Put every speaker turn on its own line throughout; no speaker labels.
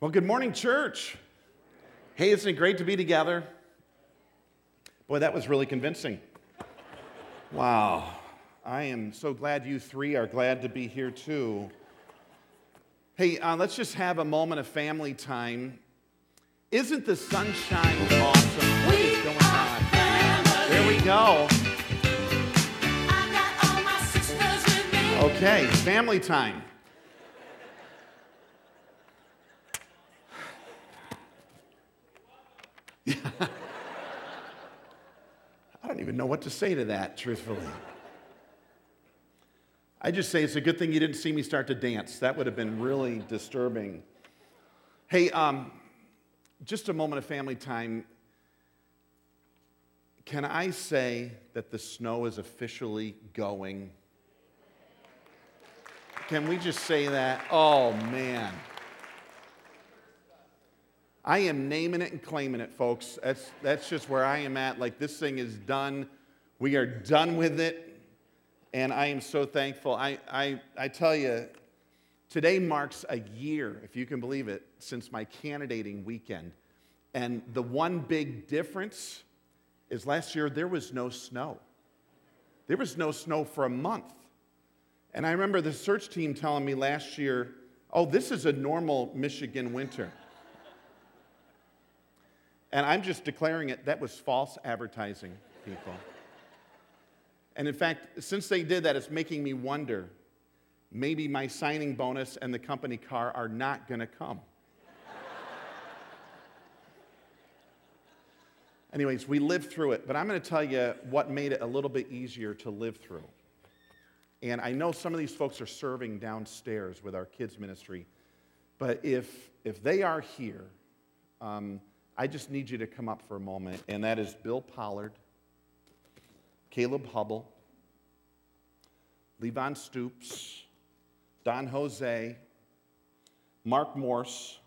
Well, good morning, church. Hey, isn't it great to be together? Boy, that was really convincing. Wow. I am so glad you three are glad to be here too. Hey, uh, let's just have a moment of family time. Isn't the sunshine awesome? What is going on? There we go. Okay, family time. I don't even know what to say to that, truthfully. I just say it's a good thing you didn't see me start to dance. That would have been really disturbing. Hey, um, just a moment of family time. Can I say that the snow is officially going? Can we just say that? Oh, man. I am naming it and claiming it, folks. That's, that's just where I am at. Like, this thing is done. We are done with it. And I am so thankful. I, I, I tell you, today marks a year, if you can believe it, since my candidating weekend. And the one big difference is last year there was no snow. There was no snow for a month. And I remember the search team telling me last year, oh, this is a normal Michigan winter. And I'm just declaring it, that was false advertising, people. And in fact, since they did that, it's making me wonder maybe my signing bonus and the company car are not going to come. Anyways, we lived through it, but I'm going to tell you what made it a little bit easier to live through. And I know some of these folks are serving downstairs with our kids' ministry, but if, if they are here, um, I just need you to come up for a moment, and that is Bill Pollard, Caleb Hubble, Levon Stoops, Don Jose, Mark Morse,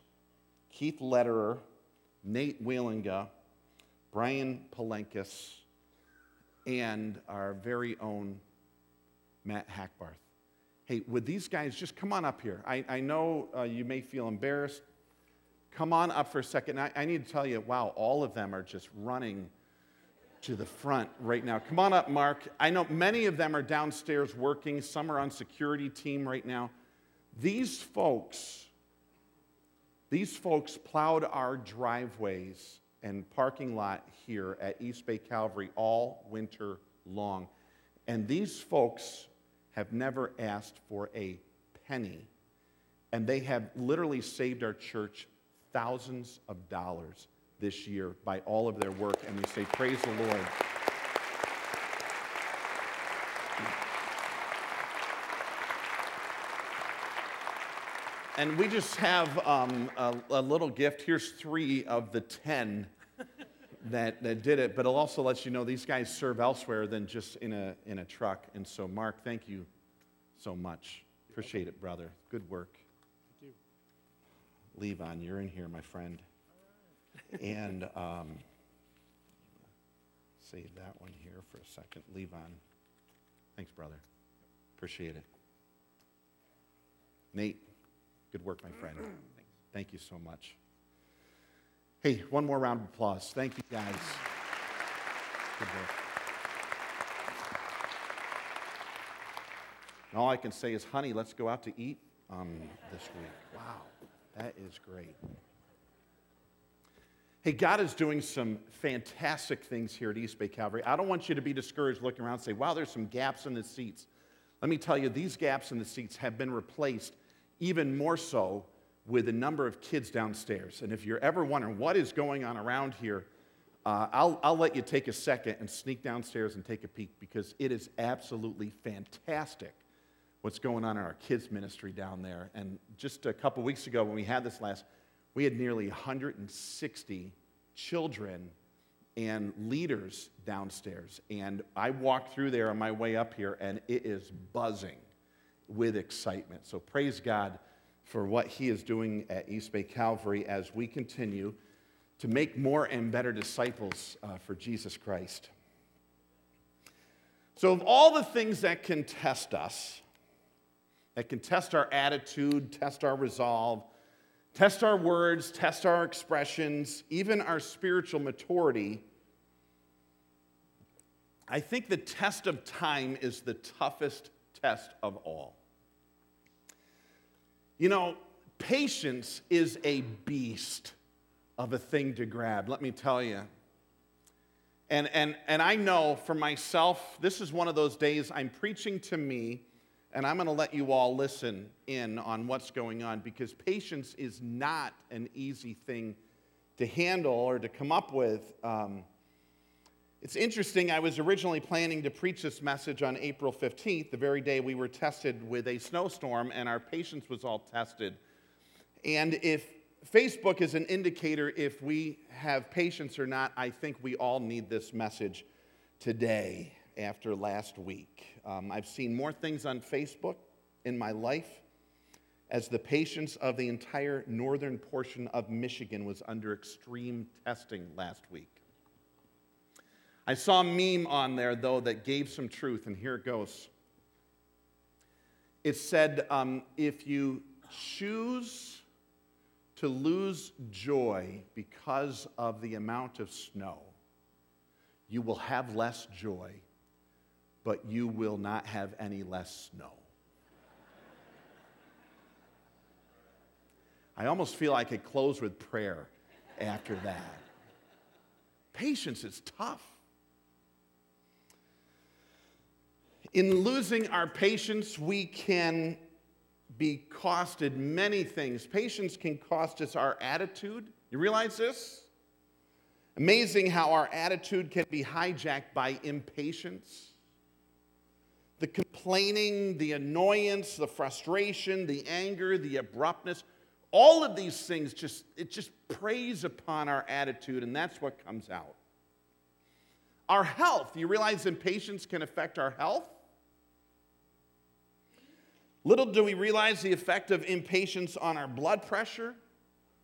Keith Lederer, Nate Wheelinga, Brian Palenkis, and our very own Matt Hackbarth. Hey, would these guys just come on up here? I, I know uh, you may feel embarrassed Come on up for a second. I, I need to tell you, wow, all of them are just running to the front right now. Come on up, Mark. I know many of them are downstairs working, some are on security team right now. These folks, these folks plowed our driveways and parking lot here at East Bay Calvary all winter long. And these folks have never asked for a penny. And they have literally saved our church thousands of dollars this year by all of their work, and we say, Praise the Lord. And we just have um, a, a, little gift. Here's three of the 10 that, that did it, but it also let you know these guys serve elsewhere than just in a, in a truck. And so, Mark, thank you so much. Appreciate it, brother. Good work. Levon, you're in here, my friend. and um, save that one here for a second. Levon, thanks, brother. Appreciate it. Nate, good work, my friend. Thank you so much. Hey, one more round of applause. Thank you, guys. Good work. And all I can say is, honey, let's go out to eat um, this week. Wow. That is great. Hey, God is doing some fantastic things here at East Bay Calvary. I don't want you to be discouraged looking around and say, wow, there's some gaps in the seats. Let me tell you, these gaps in the seats have been replaced even more so with the number of kids downstairs. And if you're ever wondering what is going on around here, uh, I'll, I'll let you take a second and sneak downstairs and take a peek because it is absolutely fantastic what's going on in our kids' ministry down there. And just a couple weeks ago, when we had this last, we had nearly 160 children and leaders downstairs. And I walked through there on my way up here, and it is buzzing with excitement. So praise God for what He is doing at East Bay Calvary as we continue to make more and better disciples uh, for Jesus Christ. So, of all the things that can test us, that can test our attitude, test our resolve, test our words, test our expressions, even our spiritual maturity, I think the test of time is the toughest test of all. You know, patience is a beast of a thing to grab, let me tell you. And, and, and I know for myself, this is one of those days I'm preaching to me, and I'm going to let you all listen in on what's going on because patience is not an easy thing to handle or to come up with. Um, it's interesting, I was originally planning to preach this message on April 15th, the very day we were tested with a snowstorm, and our patience was all tested. And if Facebook is an indicator if we have patience or not. I think we all need this message today after last week. Um, I've seen more things on Facebook in my life as the patience of the entire northern portion of Michigan was under extreme testing last week. I saw a meme on there, though, that gave some truth, and here it goes. It said, um, if you choose to lose joy because of the amount of snow. You will have less joy, but you will not have any less snow. I almost feel I could close with prayer after that. Patience is tough. In losing our patience, we can be costed many things. Patience can cost us our attitude. You realize this? Amazing how our attitude can be hijacked by impatience. The complaining, the annoyance, the frustration, the anger, the abruptness, all of these things just it just preys upon our attitude and that's what comes out. Our health, you realize impatience can affect our health? Little do we realize the effect of impatience on our blood pressure,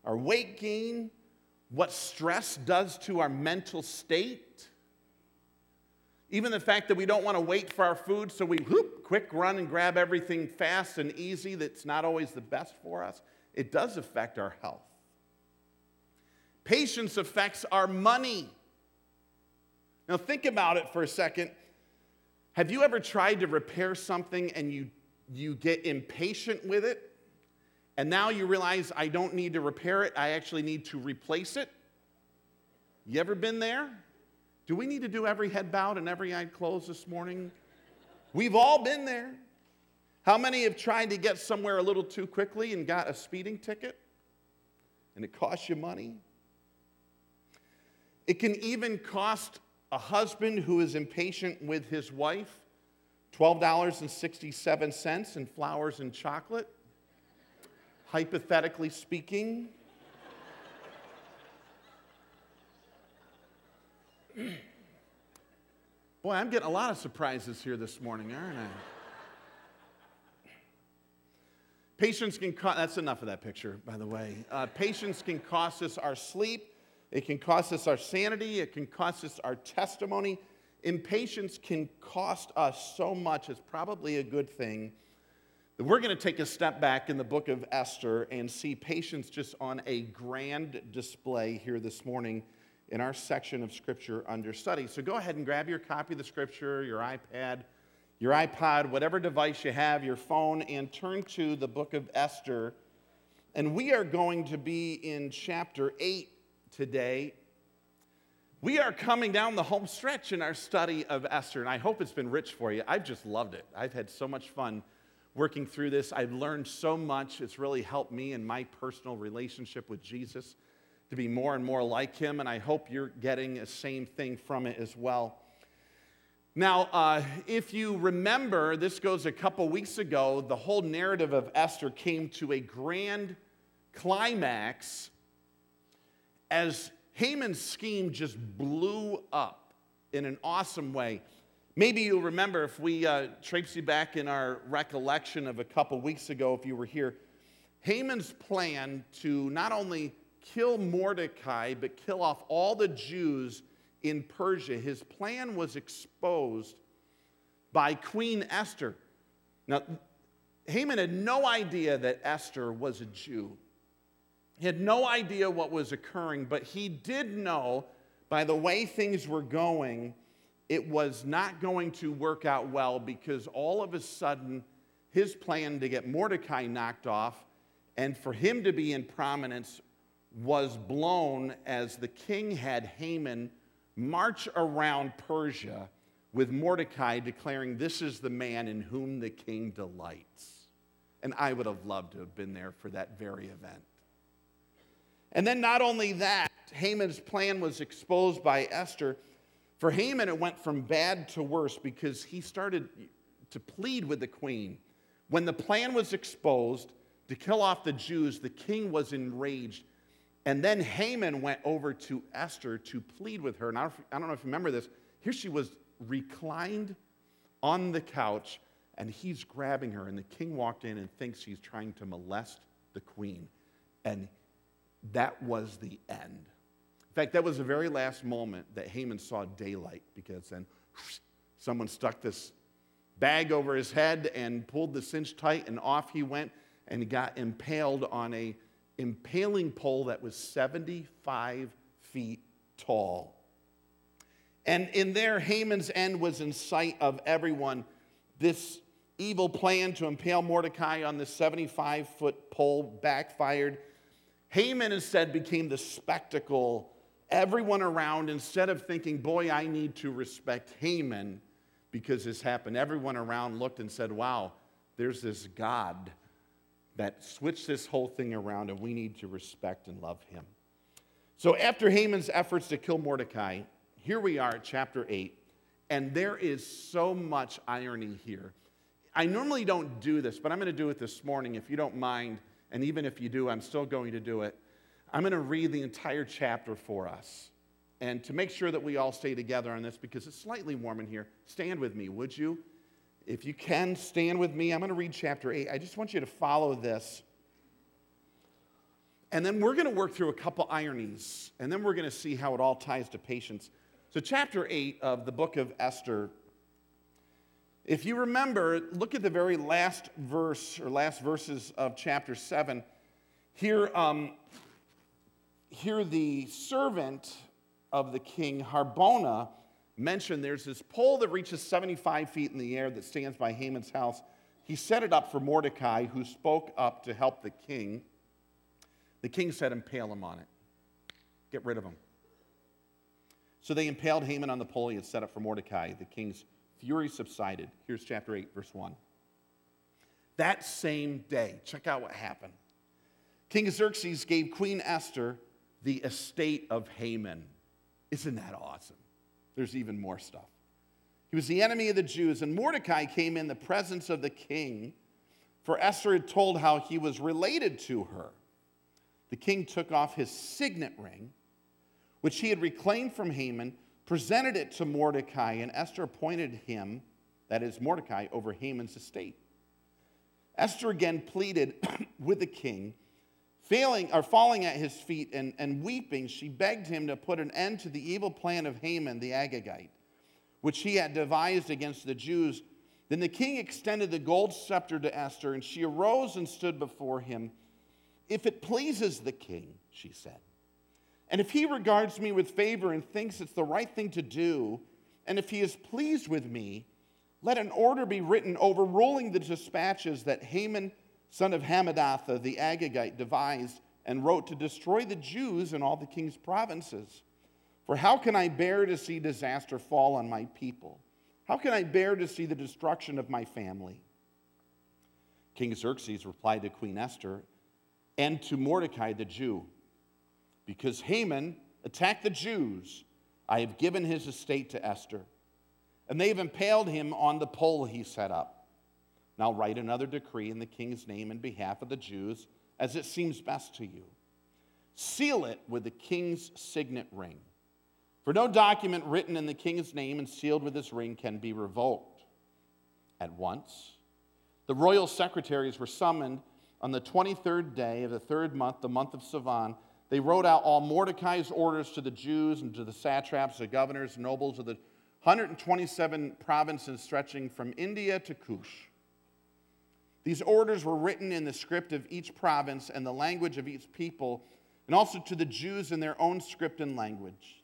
our weight gain, what stress does to our mental state. Even the fact that we don't want to wait for our food, so we whoop, quick run and grab everything fast and easy that's not always the best for us. It does affect our health. Patience affects our money. Now, think about it for a second. Have you ever tried to repair something and you you get impatient with it, and now you realize I don't need to repair it, I actually need to replace it. You ever been there? Do we need to do every head bowed and every eye closed this morning? We've all been there. How many have tried to get somewhere a little too quickly and got a speeding ticket? And it costs you money. It can even cost a husband who is impatient with his wife $12.67 in flowers and chocolate, hypothetically speaking. Boy, I'm getting a lot of surprises here this morning, aren't I? Patience can cost, that's enough of that picture, by the way. Uh, patience can cost us our sleep, it can cost us our sanity, it can cost us our testimony, impatience can cost us so much, it's probably a good thing. That we're going to take a step back in the book of Esther and see patience just on a grand display here this morning in our section of Scripture under study. So go ahead and grab your copy of the Scripture, your iPad, your iPod, whatever device you have, your phone, and turn to the book of Esther. And we are going to be in chapter 8 today. We are coming down the home stretch in our study of Esther, and I hope it's been rich for you. I've just loved it. I've had so much fun working through this. I've learned so much. It's really helped me in my personal relationship with Jesus to be more and more like him, and I hope you're getting the same thing from it as well. Now, uh, if you remember, this goes a couple weeks ago, the whole narrative of Esther came to a grand climax as Haman's scheme just blew up in an awesome way. Maybe you'll remember if we uh, trace you back in our recollection of a couple weeks ago, if you were here, Haman's plan to not only kill Mordecai, but kill off all the Jews in Persia, his plan was exposed by Queen Esther. Now, Haman had no idea that Esther was a Jew. He had no idea what was occurring, but he did know by the way things were going, it was not going to work out well because all of a sudden, his plan to get Mordecai knocked off and for him to be in prominence was blown as the king had Haman march around Persia with Mordecai declaring, This is the man in whom the king delights. And I would have loved to have been there for that very event. And then, not only that, Haman's plan was exposed by Esther. For Haman, it went from bad to worse because he started to plead with the queen. When the plan was exposed to kill off the Jews, the king was enraged. And then Haman went over to Esther to plead with her. And I don't know if you remember this. Here she was reclined on the couch, and he's grabbing her. And the king walked in and thinks he's trying to molest the queen. And that was the end. In fact, that was the very last moment that Haman saw daylight because then someone stuck this bag over his head and pulled the cinch tight, and off he went and he got impaled on a impaling pole that was 75 feet tall. And in there, Haman's end was in sight of everyone. This evil plan to impale Mordecai on the 75 foot pole backfired. Haman instead became the spectacle. Everyone around, instead of thinking, boy, I need to respect Haman because this happened, everyone around looked and said, wow, there's this God that switched this whole thing around, and we need to respect and love him. So, after Haman's efforts to kill Mordecai, here we are at chapter 8, and there is so much irony here. I normally don't do this, but I'm going to do it this morning if you don't mind and even if you do, I'm still going to do it. I'm going to read the entire chapter for us. And to make sure that we all stay together on this, because it's slightly warm in here, stand with me, would you? If you can, stand with me. I'm going to read chapter 8. I just want you to follow this. And then we're going to work through a couple ironies, and then we're going to see how it all ties to patience. So, chapter 8 of the book of Esther if you remember, look at the very last verse or last verses of chapter 7. Here, um, here the servant of the king, Harbona, mentioned there's this pole that reaches 75 feet in the air that stands by Haman's house. He set it up for Mordecai, who spoke up to help the king. The king said, Impale him on it. Get rid of him. So they impaled Haman on the pole he had set up for Mordecai, the king's fury subsided. Here's chapter 8, verse 1. That same day, check out what happened. King Xerxes gave Queen Esther the estate of Haman. Isn't that awesome? There's even more stuff. He was the enemy of the Jews, and Mordecai came in the presence of the king, for Esther had told how he was related to her. The king took off his signet ring, which he had reclaimed from Haman presented it to Mordecai, and Esther appointed him, that is Mordecai, over Haman's estate. Esther again pleaded with the king, failing or falling at his feet and, and weeping, she begged him to put an end to the evil plan of Haman the Agagite, which he had devised against the Jews. Then the king extended the gold scepter to Esther, and she arose and stood before him. If it pleases the king, she said, and if he regards me with favor and thinks it's the right thing to do, and if he is pleased with me, let an order be written overruling the dispatches that Haman, son of Hammedatha the Agagite, devised and wrote to destroy the Jews in all the king's provinces. For how can I bear to see disaster fall on my people? How can I bear to see the destruction of my family? King Xerxes replied to Queen Esther and to Mordecai the Jew because Haman attacked the Jews, I have given his estate to Esther, and they have impaled him on the pole he set up. Now write another decree in the king's name in behalf of the Jews, as it seems best to you. Seal it with the king's signet ring. For no document written in the king's name and sealed with this ring can be revoked. At once, the royal secretaries were summoned on the 23rd day of the third month, the month of Sivan they wrote out all Mordecai's orders to the Jews and to the satraps, the governors, nobles of the 127 provinces stretching from India to Cush. These orders were written in the script of each province and the language of each people, and also to the Jews in their own script and language.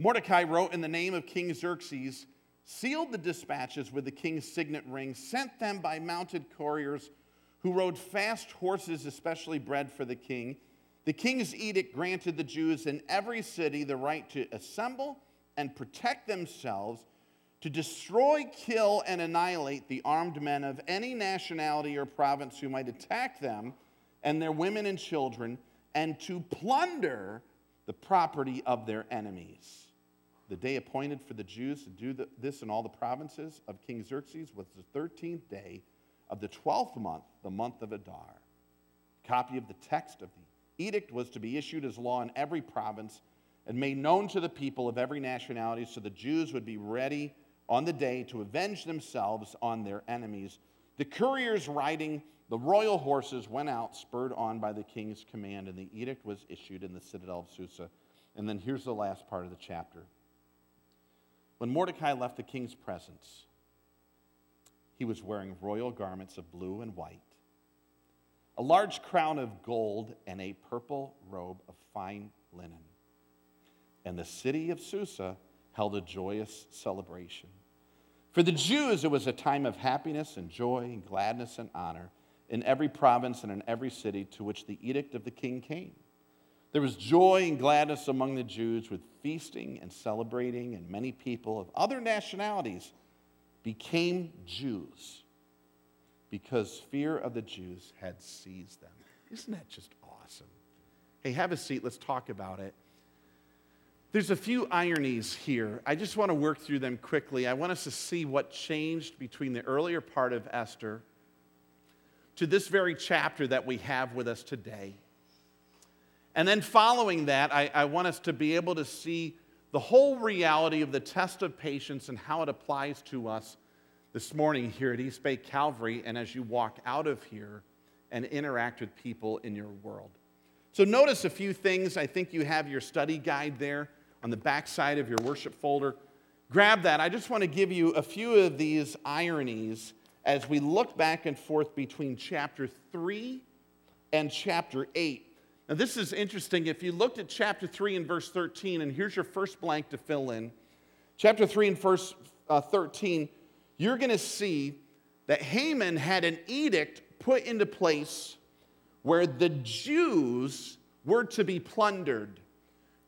Mordecai wrote in the name of King Xerxes, sealed the dispatches with the king's signet ring, sent them by mounted couriers who rode fast horses, especially bred for the king. The king's edict granted the Jews in every city the right to assemble and protect themselves, to destroy, kill, and annihilate the armed men of any nationality or province who might attack them and their women and children, and to plunder the property of their enemies. The day appointed for the Jews to do this in all the provinces of King Xerxes was the 13th day of the 12th month, the month of Adar. A copy of the text of the edict was to be issued as law in every province and made known to the people of every nationality so the Jews would be ready on the day to avenge themselves on their enemies. The couriers riding the royal horses went out, spurred on by the king's command, and the edict was issued in the citadel of Susa. And then here's the last part of the chapter. When Mordecai left the king's presence, he was wearing royal garments of blue and white, a large crown of gold, and a purple robe of fine linen. And the city of Susa held a joyous celebration. For the Jews, it was a time of happiness and joy and gladness and honor in every province and in every city to which the edict of the king came. There was joy and gladness among the Jews with feasting and celebrating, and many people of other nationalities became Jews because fear of the Jews had seized them. Isn't that just awesome? Hey, have a seat. Let's talk about it. There's a few ironies here. I just want to work through them quickly. I want us to see what changed between the earlier part of Esther to this very chapter that we have with us today. And then following that, I, I, want us to be able to see the whole reality of the test of patience and how it applies to us this morning here at East Bay Calvary and as you walk out of here and interact with people in your world. So, notice a few things. I think you have your study guide there on the back side of your worship folder. Grab that. I just want to give you a few of these ironies as we look back and forth between chapter 3 and chapter 8 now, this is interesting. If you looked at chapter 3 and verse 13, and here's your first blank to fill in. Chapter 3 and verse uh, 13, you're going to see that Haman had an edict put into place where the Jews were to be plundered.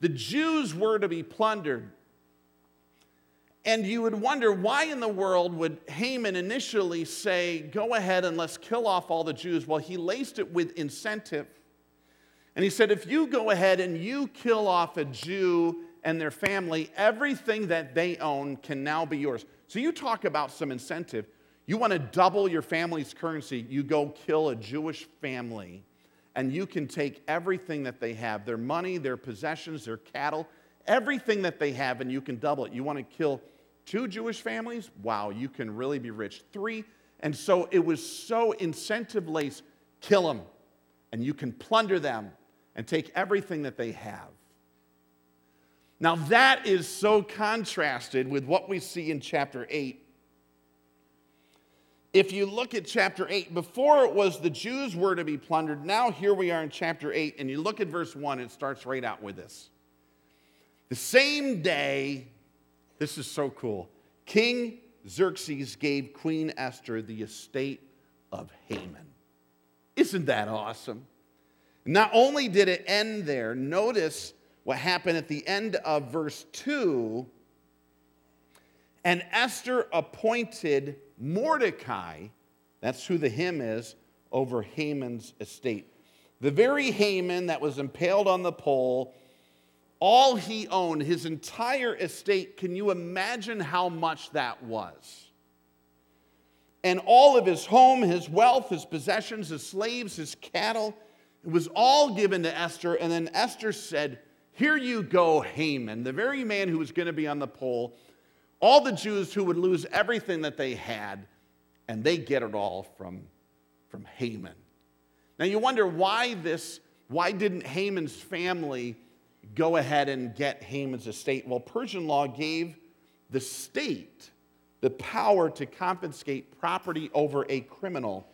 The Jews were to be plundered. And you would wonder why in the world would Haman initially say, Go ahead and let's kill off all the Jews? Well, he laced it with incentive and he said, if you go ahead and you kill off a Jew and their family, everything that they own can now be yours. So you talk about some incentive. You want to double your family's currency, you go kill a Jewish family, and you can take everything that they have their money, their possessions, their cattle, everything that they have, and you can double it. You want to kill two Jewish families? Wow, you can really be rich. Three. And so it was so incentive laced kill them, and you can plunder them and take everything that they have. Now, that is so contrasted with what we see in chapter 8. If you look at chapter 8, before it was the Jews were to be plundered, now here we are in chapter 8, and you look at verse 1, it starts right out with this. The same day, this is so cool, King Xerxes gave Queen Esther the estate of Haman. Isn't that awesome? Not only did it end there, notice what happened at the end of verse 2. And Esther appointed Mordecai, that's who the him is, over Haman's estate. The very Haman that was impaled on the pole, all he owned, his entire estate, can you imagine how much that was? And all of his home, his wealth, his possessions, his slaves, his cattle, it was all given to Esther, and then Esther said, Here you go, Haman, the very man who was going to be on the pole, all the Jews who would lose everything that they had, and they get it all from, from Haman. Now you wonder why this, why didn't Haman's family go ahead and get Haman's estate? Well, Persian law gave the state the power to confiscate property over a criminal.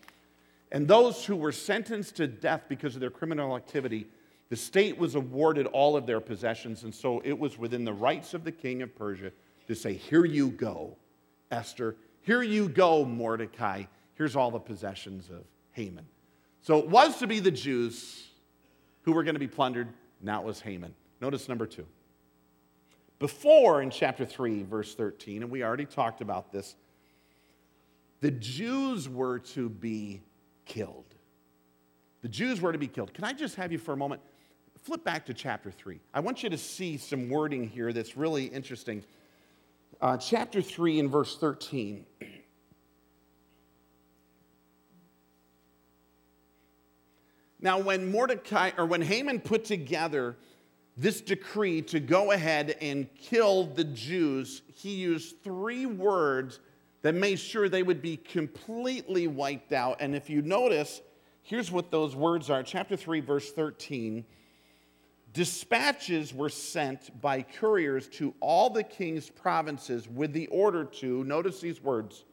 And those who were sentenced to death because of their criminal activity, the state was awarded all of their possessions. And so it was within the rights of the king of Persia to say, Here you go, Esther. Here you go, Mordecai. Here's all the possessions of Haman. So it was to be the Jews who were going to be plundered. Now it was Haman. Notice number two. Before in chapter 3, verse 13, and we already talked about this, the Jews were to be killed. The Jews were to be killed. Can I just have you for a moment flip back to chapter 3? I want you to see some wording here that's really interesting. Uh, chapter 3 and verse 13. Now, when Mordecai, or when Haman put together this decree to go ahead and kill the Jews, he used three words that made sure they would be completely wiped out. And if you notice, here's what those words are chapter 3, verse 13. Dispatches were sent by couriers to all the king's provinces with the order to, notice these words,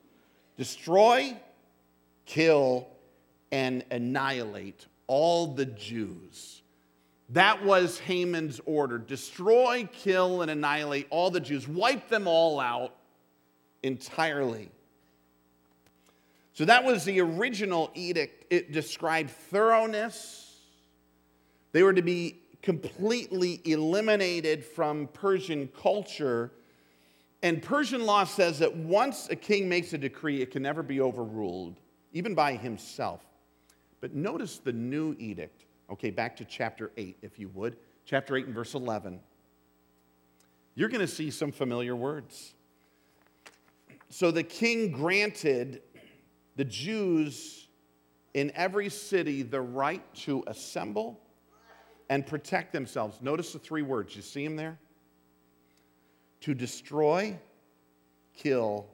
destroy, kill, and annihilate all the Jews. That was Haman's order destroy, kill, and annihilate all the Jews, wipe them all out entirely. So that was the original edict. It described thoroughness. They were to be completely eliminated from Persian culture. And Persian law says that once a king makes a decree, it can never be overruled, even by himself. But notice the new edict. Okay, back to chapter 8, if you would. Chapter 8 and verse 11. You're going to see some familiar words. So the king granted the Jews in every city the right to assemble and protect themselves. Notice the three words. You see them there? To destroy, kill,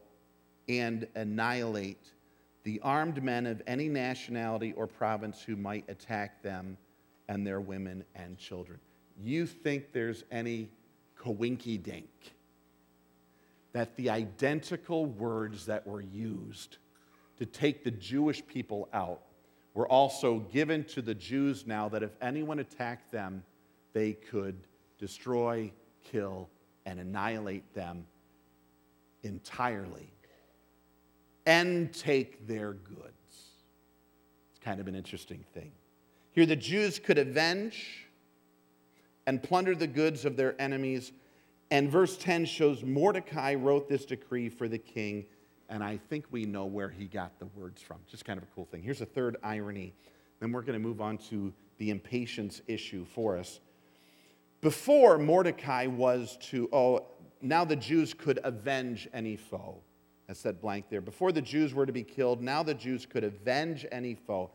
and annihilate the armed men of any nationality or province who might attack them and their women and children. You think there's any coinky dink that the identical words that were used to take the Jewish people out were also given to the Jews now that if anyone attacked them, they could destroy, kill, and annihilate them entirely and take their goods. It's kind of an interesting thing. Here, the Jews could avenge and plunder the goods of their enemies. And verse 10 shows Mordecai wrote this decree for the king, and I think we know where he got the words from. Just kind of a cool thing. Here's a third irony. Then we're going to move on to the impatience issue for us. Before Mordecai was to, oh, now the Jews could avenge any foe. I said blank there. Before the Jews were to be killed, now the Jews could avenge any foe.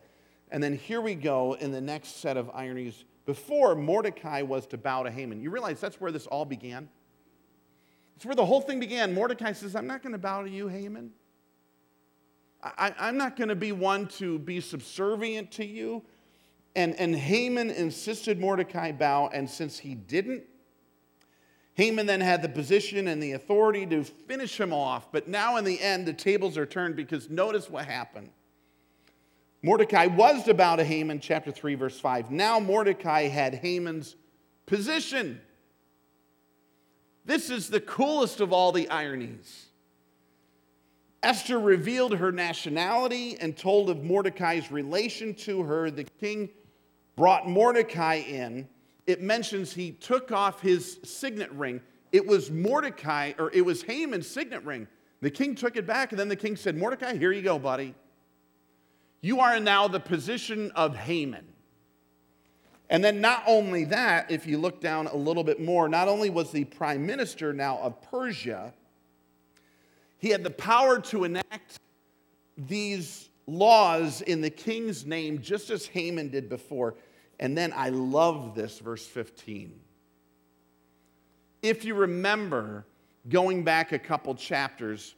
And then here we go in the next set of ironies. Before Mordecai was to bow to Haman, you realize that's where this all began? It's where the whole thing began. Mordecai says, I'm not going to bow to you, Haman. I, am not going to be one to be subservient to you. And, and Haman insisted Mordecai bow, and since he didn't, Haman then had the position and the authority to finish him off. But now, in the end, the tables are turned because notice what happened. Mordecai was to bow to Haman, chapter 3, verse 5. Now Mordecai had Haman's position. This is the coolest of all the ironies. Esther revealed her nationality and told of Mordecai's relation to her. The king brought Mordecai in. It mentions he took off his signet ring. It was Mordecai, or it was Haman's signet ring. The king took it back, and then the king said, Mordecai, here you go, buddy. You are now the position of Haman. And then, not only that, if you look down a little bit more, not only was the prime minister now of Persia, he had the power to enact these laws in the king's name, just as Haman did before. And then I love this, verse 15. If you remember, going back a couple chapters,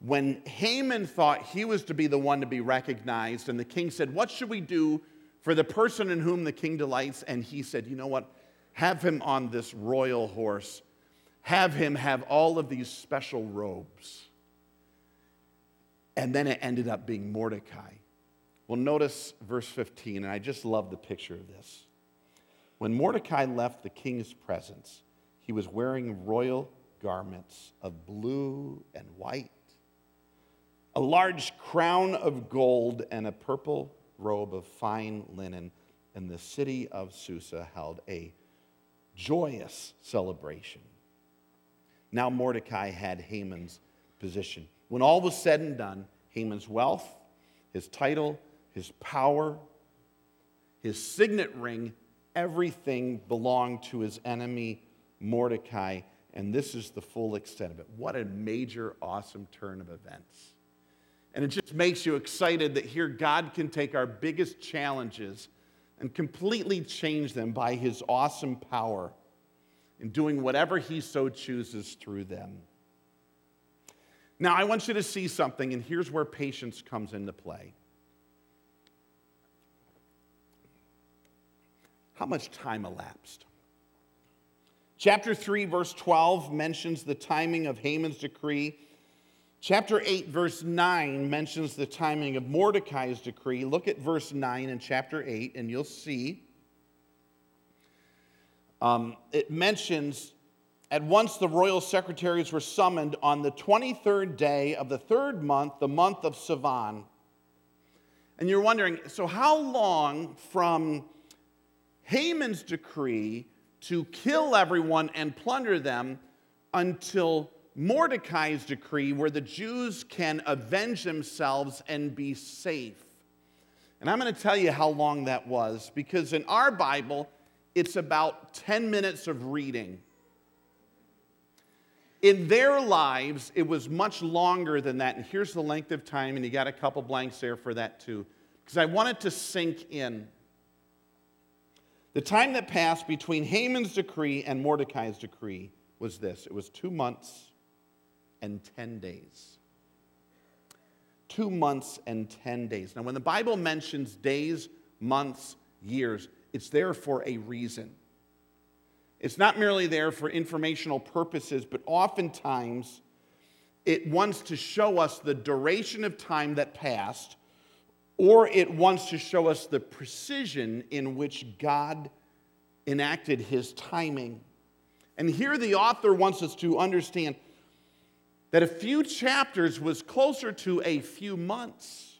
when Haman thought he was to be the one to be recognized, and the king said, What should we do for the person in whom the king delights? And he said, You know what? Have him on this royal horse, have him have all of these special robes. And then it ended up being Mordecai. Well, notice verse 15, and I just love the picture of this. When Mordecai left the king's presence, he was wearing royal garments of blue and white, a large crown of gold, and a purple robe of fine linen. And the city of Susa held a joyous celebration. Now Mordecai had Haman's position. When all was said and done, Haman's wealth, his title, his power, his signet ring, everything belonged to his enemy Mordecai. And this is the full extent of it. What a major, awesome turn of events. And it just makes you excited that here God can take our biggest challenges and completely change them by his awesome power in doing whatever he so chooses through them. Now, I want you to see something, and here's where patience comes into play. How much time elapsed? Chapter 3, verse 12 mentions the timing of Haman's decree. Chapter 8, verse 9 mentions the timing of Mordecai's decree. Look at verse 9 in chapter 8, and you'll see. Um, it mentions at once the royal secretaries were summoned on the 23rd day of the third month, the month of Sivan. And you're wondering so, how long from Haman's decree to kill everyone and plunder them until Mordecai's decree, where the Jews can avenge themselves and be safe? And I'm going to tell you how long that was because in our Bible, it's about 10 minutes of reading. In their lives, it was much longer than that. And here's the length of time, and you got a couple blanks there for that too, because I want it to sink in. The time that passed between Haman's decree and Mordecai's decree was this it was two months and 10 days. Two months and 10 days. Now, when the Bible mentions days, months, years, it's there for a reason. It's not merely there for informational purposes, but oftentimes it wants to show us the duration of time that passed, or it wants to show us the precision in which God enacted his timing. And here the author wants us to understand that a few chapters was closer to a few months.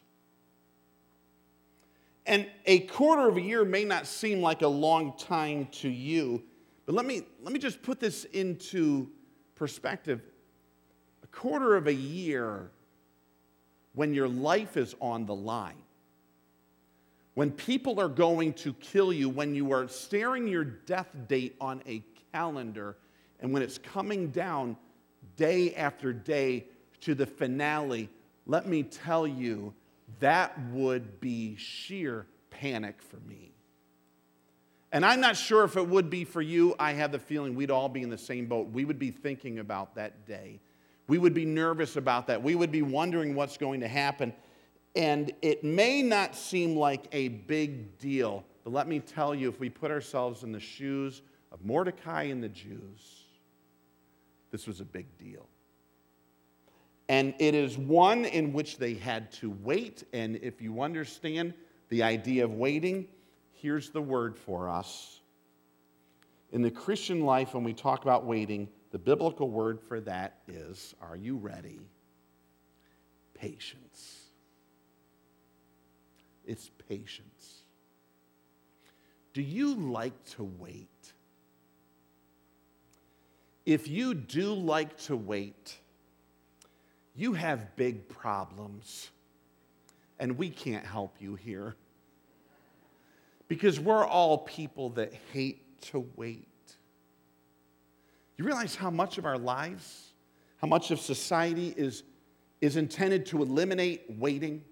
And a quarter of a year may not seem like a long time to you, but let me, let me just put this into perspective. A quarter of a year when your life is on the line, when people are going to kill you, when you are staring your death date on a calendar, and when it's coming down day after day to the finale, let me tell you, that would be sheer panic for me. And I'm not sure if it would be for you. I have the feeling we'd all be in the same boat. We would be thinking about that day. We would be nervous about that. We would be wondering what's going to happen. And it may not seem like a big deal, but let me tell you if we put ourselves in the shoes of Mordecai and the Jews, this was a big deal. And it is one in which they had to wait. And if you understand the idea of waiting, here's the word for us. In the Christian life, when we talk about waiting, the biblical word for that is are you ready? Patience. It's patience. Do you like to wait? If you do like to wait, you have big problems, and we can't help you here because we're all people that hate to wait. You realize how much of our lives, how much of society is, is intended to eliminate waiting?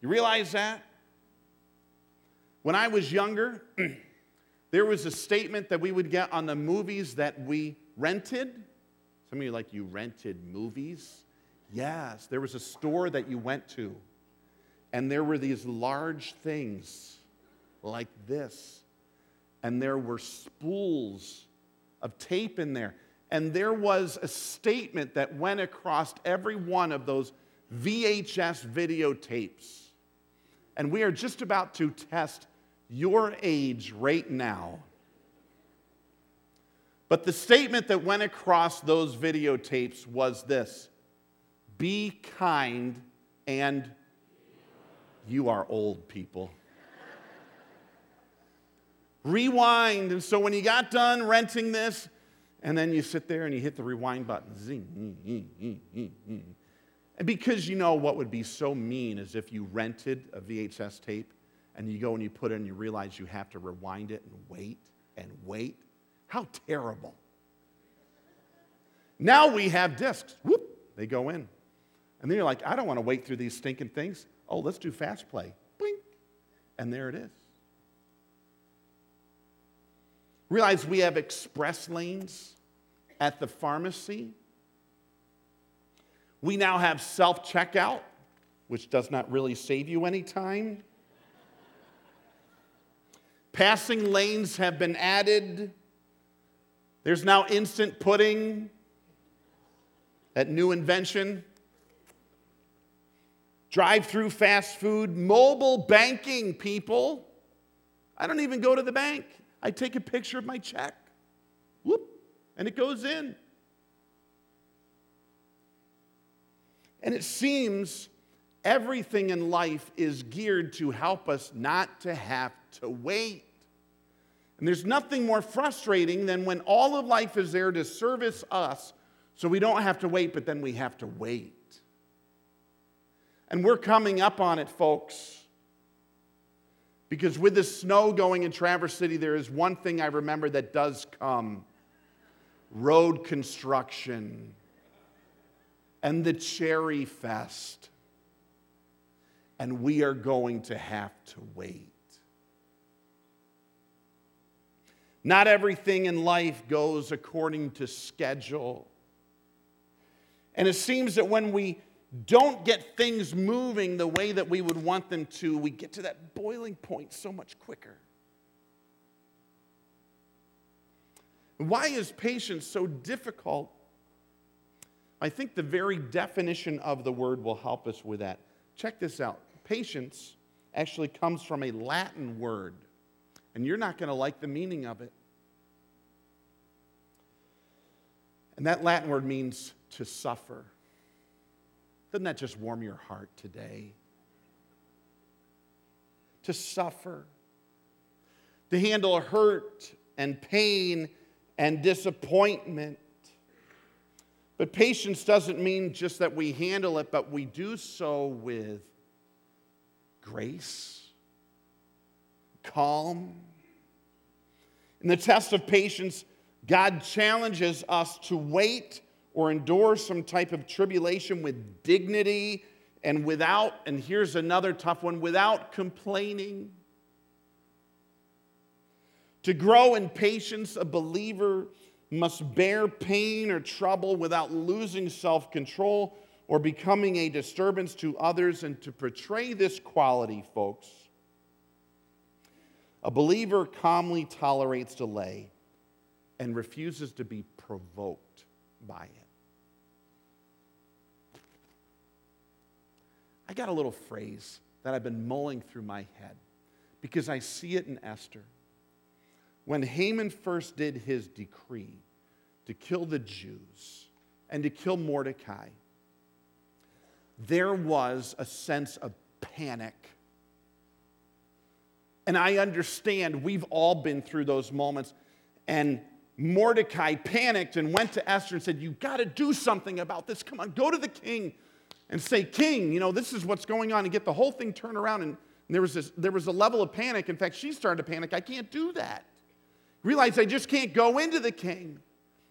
You realize that? When I was younger, there was a statement that we would get on the movies that we rented. Some of you like, you rented movies? Yes, there was a store that you went to, and there were these large things like this. And there were spools of tape in there. And there was a statement that went across every one of those VHS videotapes. And we are just about to test your age right now. But the statement that went across those videotapes was this Be kind and you are old people. Rewind. And so when you got done renting this, and then you sit there and you hit the rewind button. Zing. And because you know what would be so mean is if you rented a VHS tape and you go and you put it in and you realize you have to rewind it and wait and wait. How terrible. Now we have discs. Whoop, they go in. And then you're like, I don't want to wait through these stinking things. Oh, let's do fast play. Blink. And there it is. Realize we have express lanes at the pharmacy. We now have self checkout, which does not really save you any time. Passing lanes have been added. There's now instant pudding that new invention. Drive through fast food, mobile banking, people. I don't even go to the bank. I take a picture of my check, whoop, and it goes in. And it seems everything in life is geared to help us not to have to wait. And there's nothing more frustrating than when all of life is there to service us so we don't have to wait, but then we have to wait. And we're coming up on it, folks. Because with the snow going in Traverse City, there is one thing I remember that does come road construction and the Cherry Fest. And we are going to have to wait. Not everything in life goes according to schedule. And it seems that when we don't get things moving the way that we would want them to, we get to that boiling point so much quicker. Why is patience so difficult? I think the very definition of the word will help us with that. Check this out patience actually comes from a Latin word, and you're not going to like the meaning of it. And that Latin word means to suffer. Doesn't that just warm your heart today? To suffer, to handle hurt and pain and disappointment. But patience doesn't mean just that we handle it, but we do so with grace, calm. In the test of patience, God challenges us to wait or endure some type of tribulation with dignity and without, and here's another tough one, without complaining. To grow in patience, a believer must bear pain or trouble without losing self control or becoming a disturbance to others. And to portray this quality, folks, a believer calmly tolerates delay and refuses to be provoked by it. I got a little phrase that I've been mulling through my head because I see it in Esther. When Haman first did his decree to kill the Jews and to kill Mordecai, there was a sense of panic. And I understand we've all been through those moments. And Mordecai panicked and went to Esther and said, You've got to do something about this. Come on, go to the king and say, King, you know, this is what's going on, and get the whole thing turned around. And there was, this, there was a level of panic. In fact, she started to panic. I can't do that. Realize I just can't go into the king.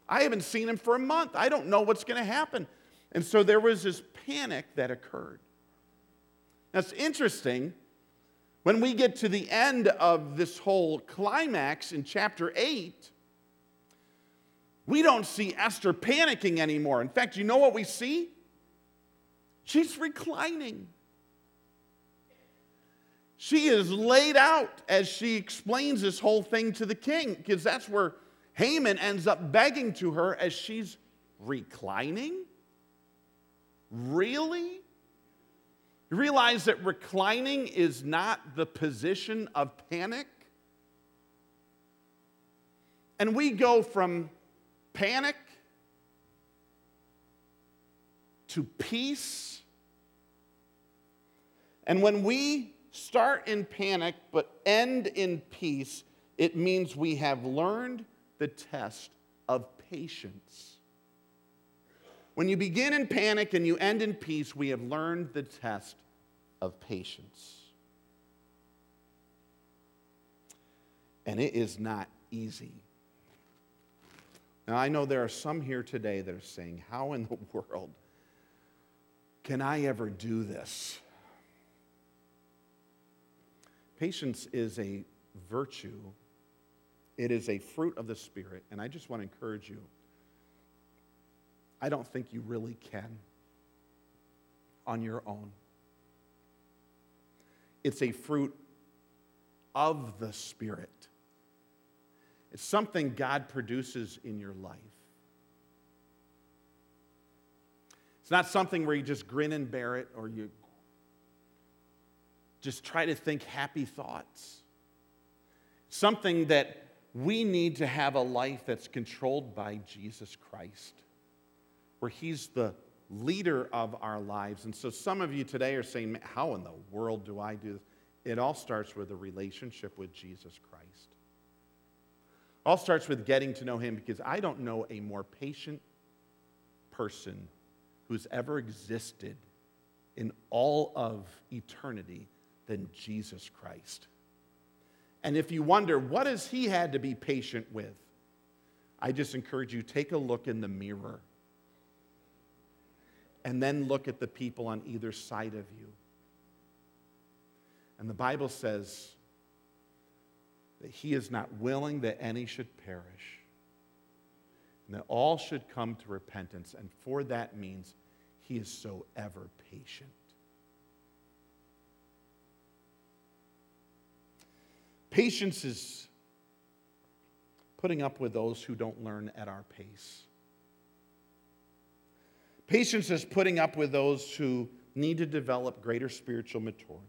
I haven't seen him for a month. I don't know what's going to happen. And so there was this panic that occurred. That's interesting. When we get to the end of this whole climax in chapter 8, we don't see Esther panicking anymore. In fact, you know what we see? She's reclining. She is laid out as she explains this whole thing to the king, because that's where Haman ends up begging to her as she's reclining. Really? You realize that reclining is not the position of panic? And we go from panic to peace. And when we start in panic but end in peace, it means we have learned the test of patience. When you begin in panic and you end in peace, we have learned the test of patience. And it is not easy. Now, I know there are some here today that are saying, How in the world can I ever do this? Patience is a virtue, it is a fruit of the Spirit. And I just want to encourage you I don't think you really can on your own. It's a fruit of the Spirit. It's something God produces in your life. It's not something where you just grin and bear it or you just try to think happy thoughts. Something that we need to have a life that's controlled by Jesus Christ, where He's the leader of our lives. And so some of you today are saying, How in the world do I do this? It all starts with a relationship with Jesus Christ. All starts with getting to know him because I don't know a more patient person who's ever existed in all of eternity than Jesus Christ. And if you wonder, what has he had to be patient with? I just encourage you take a look in the mirror and then look at the people on either side of you. And the Bible says that he is not willing that any should perish, and that all should come to repentance. And for that means he is so ever patient. Patience is putting up with those who don't learn at our pace. Patience is putting up with those who need to develop greater spiritual maturity.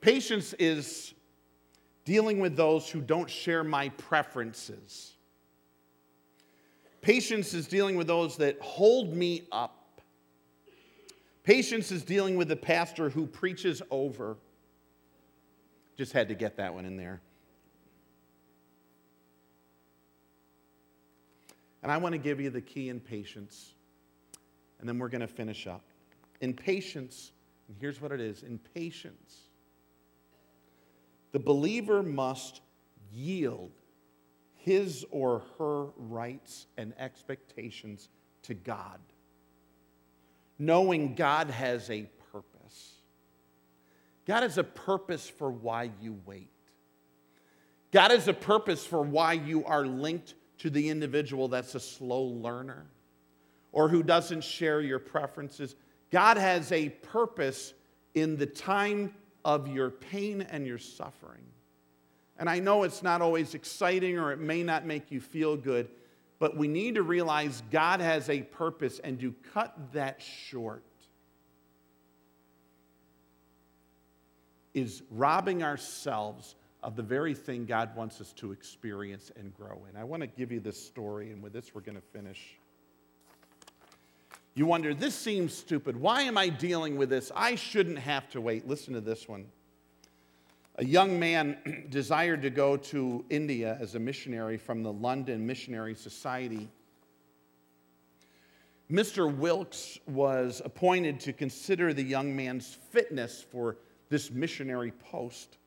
Patience is dealing with those who don't share my preferences. Patience is dealing with those that hold me up. Patience is dealing with the pastor who preaches over. Just had to get that one in there. And I want to give you the key in patience, and then we're going to finish up. In patience, and here's what it is in patience, the believer must yield his or her rights and expectations to God, knowing God has a purpose. God has a purpose for why you wait. God has a purpose for why you are linked to the individual that's a slow learner or who doesn't share your preferences. God has a purpose in the time of your pain and your suffering. And I know it's not always exciting or it may not make you feel good, but we need to realize God has a purpose and to cut that short is robbing ourselves of the very thing God wants us to experience and grow in. I want to give you this story, and with this, we're going to finish. You wonder, this seems stupid. Why am I dealing with this? I shouldn't have to wait. Listen to this one. A young man desired to go to India as a missionary from the London Missionary Society. Mr. Wilkes was appointed to consider the young man's fitness for this missionary post.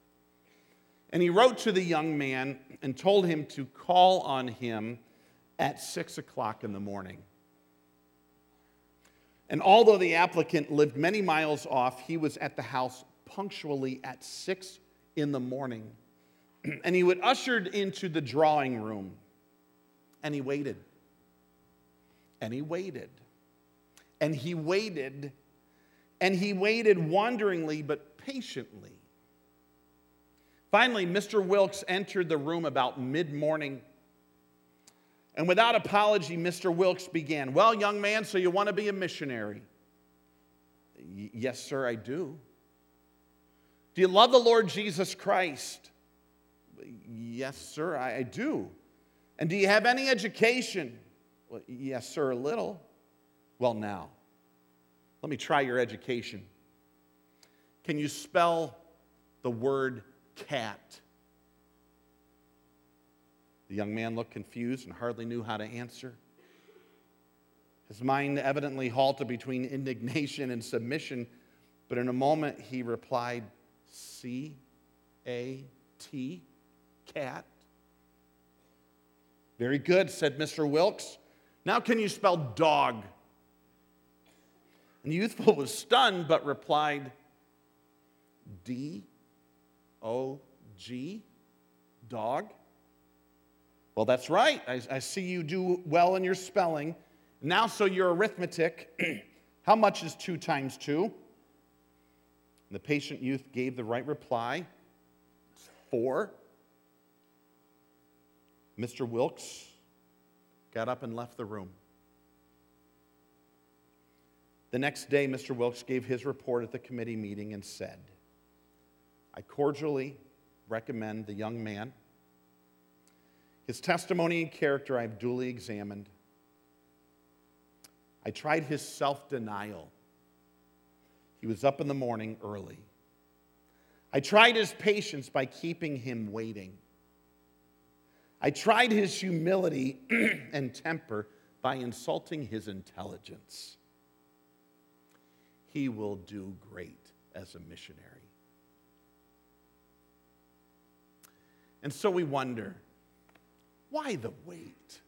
And he wrote to the young man and told him to call on him at six o'clock in the morning. And although the applicant lived many miles off, he was at the house punctually at six in the morning. And he was ushered into the drawing room. And he waited. And he waited. And he waited. And he waited wonderingly but patiently. Finally, Mr. Wilkes entered the room about mid morning and without apology, Mr. Wilkes began, Well, young man, so you want to be a missionary? Yes, sir, I do. Do you love the Lord Jesus Christ? Yes, sir, I do. And do you have any education? Well, yes, sir, a little. Well, now, let me try your education. Can you spell the word cat? The young man looked confused and hardly knew how to answer. His mind evidently halted between indignation and submission, but in a moment he replied, C A T, cat. Very good, said Mr. Wilkes. Now can you spell dog? And the youthful was stunned, but replied, D O G, dog. Well, that's right. I, I, see you do well in your spelling. Now, so your arithmetic. How much is two times two? The patient youth gave the right reply. It's four. Mr. Wilkes got up and left the room. The next day, Mr. Wilkes gave his report at the committee meeting and said, I cordially recommend the young man. His testimony and character I have duly examined. I tried his self denial. He was up in the morning early. I tried his patience by keeping him waiting. I tried his humility and temper by insulting his intelligence. He will do great as a missionary. And so we wonder why the wait?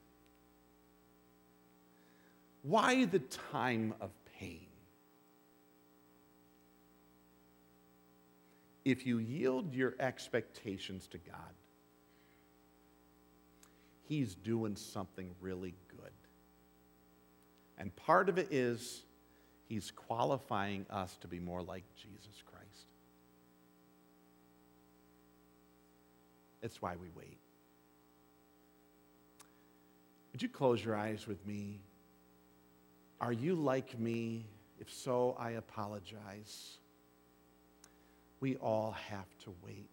Why the time of pain? If you yield your expectations to God, He's doing something really good. And part of it is He's qualifying us to be more like Jesus Christ. It's why we wait. Would you close your eyes with me? Are you like me? If so, I apologize. We all have to wait.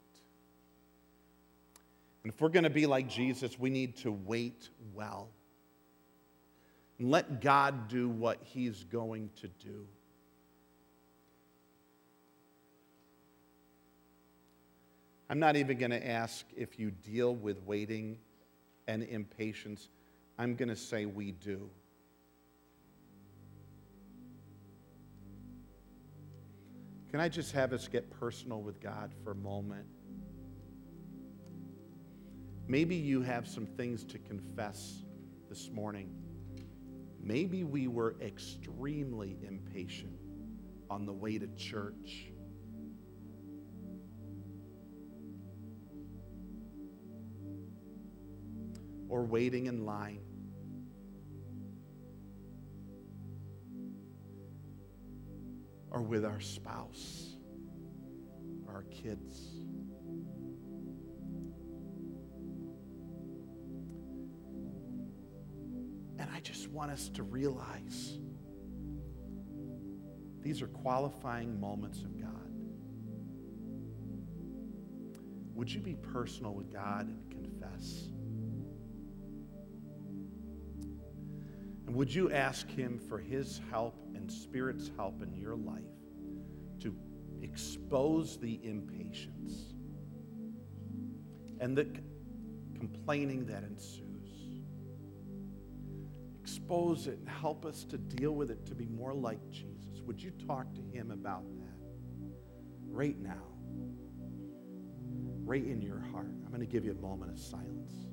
And if we're going to be like Jesus, we need to wait well. And let God do what He's going to do. I'm not even going to ask if you deal with waiting and impatience. I'm going to say we do. Can I just have us get personal with God for a moment? Maybe you have some things to confess this morning. Maybe we were extremely impatient on the way to church. Or waiting in line. Or with our spouse, or our kids. And I just want us to realize these are qualifying moments of God. Would you be personal with God and confess? And would you ask Him for His help Spirit's help in your life to expose the impatience and the complaining that ensues? expose it and help us to deal with it to be more like Jesus. Would you talk to him about that right now? Right in your heart. I'm going to give you a moment of silence.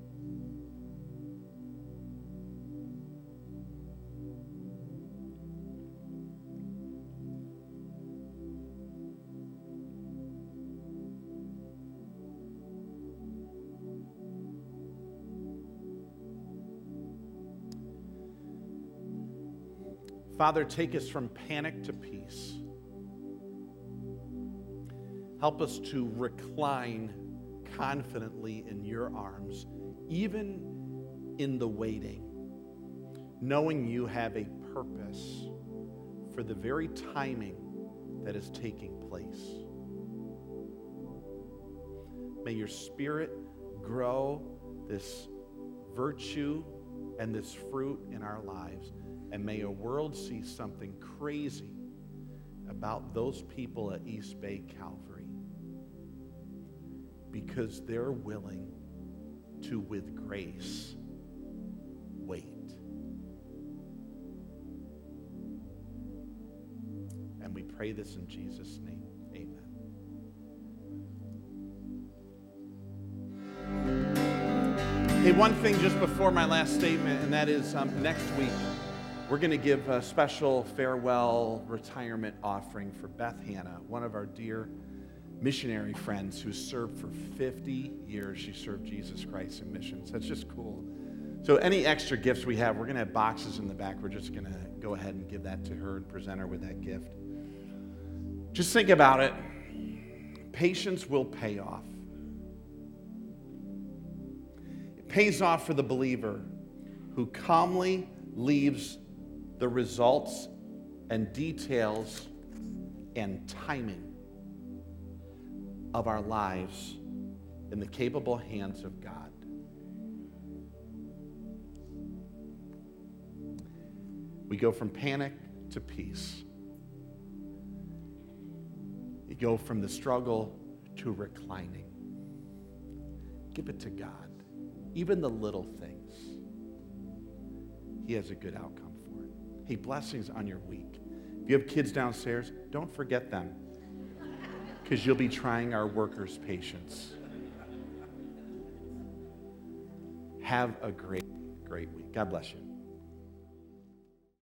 Father, take us from panic to peace. Help us to recline confidently in your arms, even in the waiting, knowing you have a purpose for the very timing that is taking place. May your spirit grow this virtue and this fruit in our lives. And may a world see something crazy about those people at East Bay Calvary because they're willing to, with grace, wait. And we pray this in Jesus' name. Amen. Hey, one thing just before my last statement, and that is um, next week, we're going to give a special farewell retirement offering for Beth Hanna, one of our dear missionary friends who served for 50 years. She served Jesus Christ in missions. That's just cool. So, any extra gifts we have, we're going to have boxes in the back. We're just going to go ahead and give that to her and present her with that gift. Just think about it. Patience will pay off. It pays off for the believer who calmly leaves the results and details and timing of our lives in the capable hands of God. We go from panic to peace. You go from the struggle to reclining. Give it to God. Even the little things, He has a good outcome. Hey, blessings on your week. If you have kids downstairs, don't forget them because you'll be trying our workers' patience. Have a great, great week. God bless you.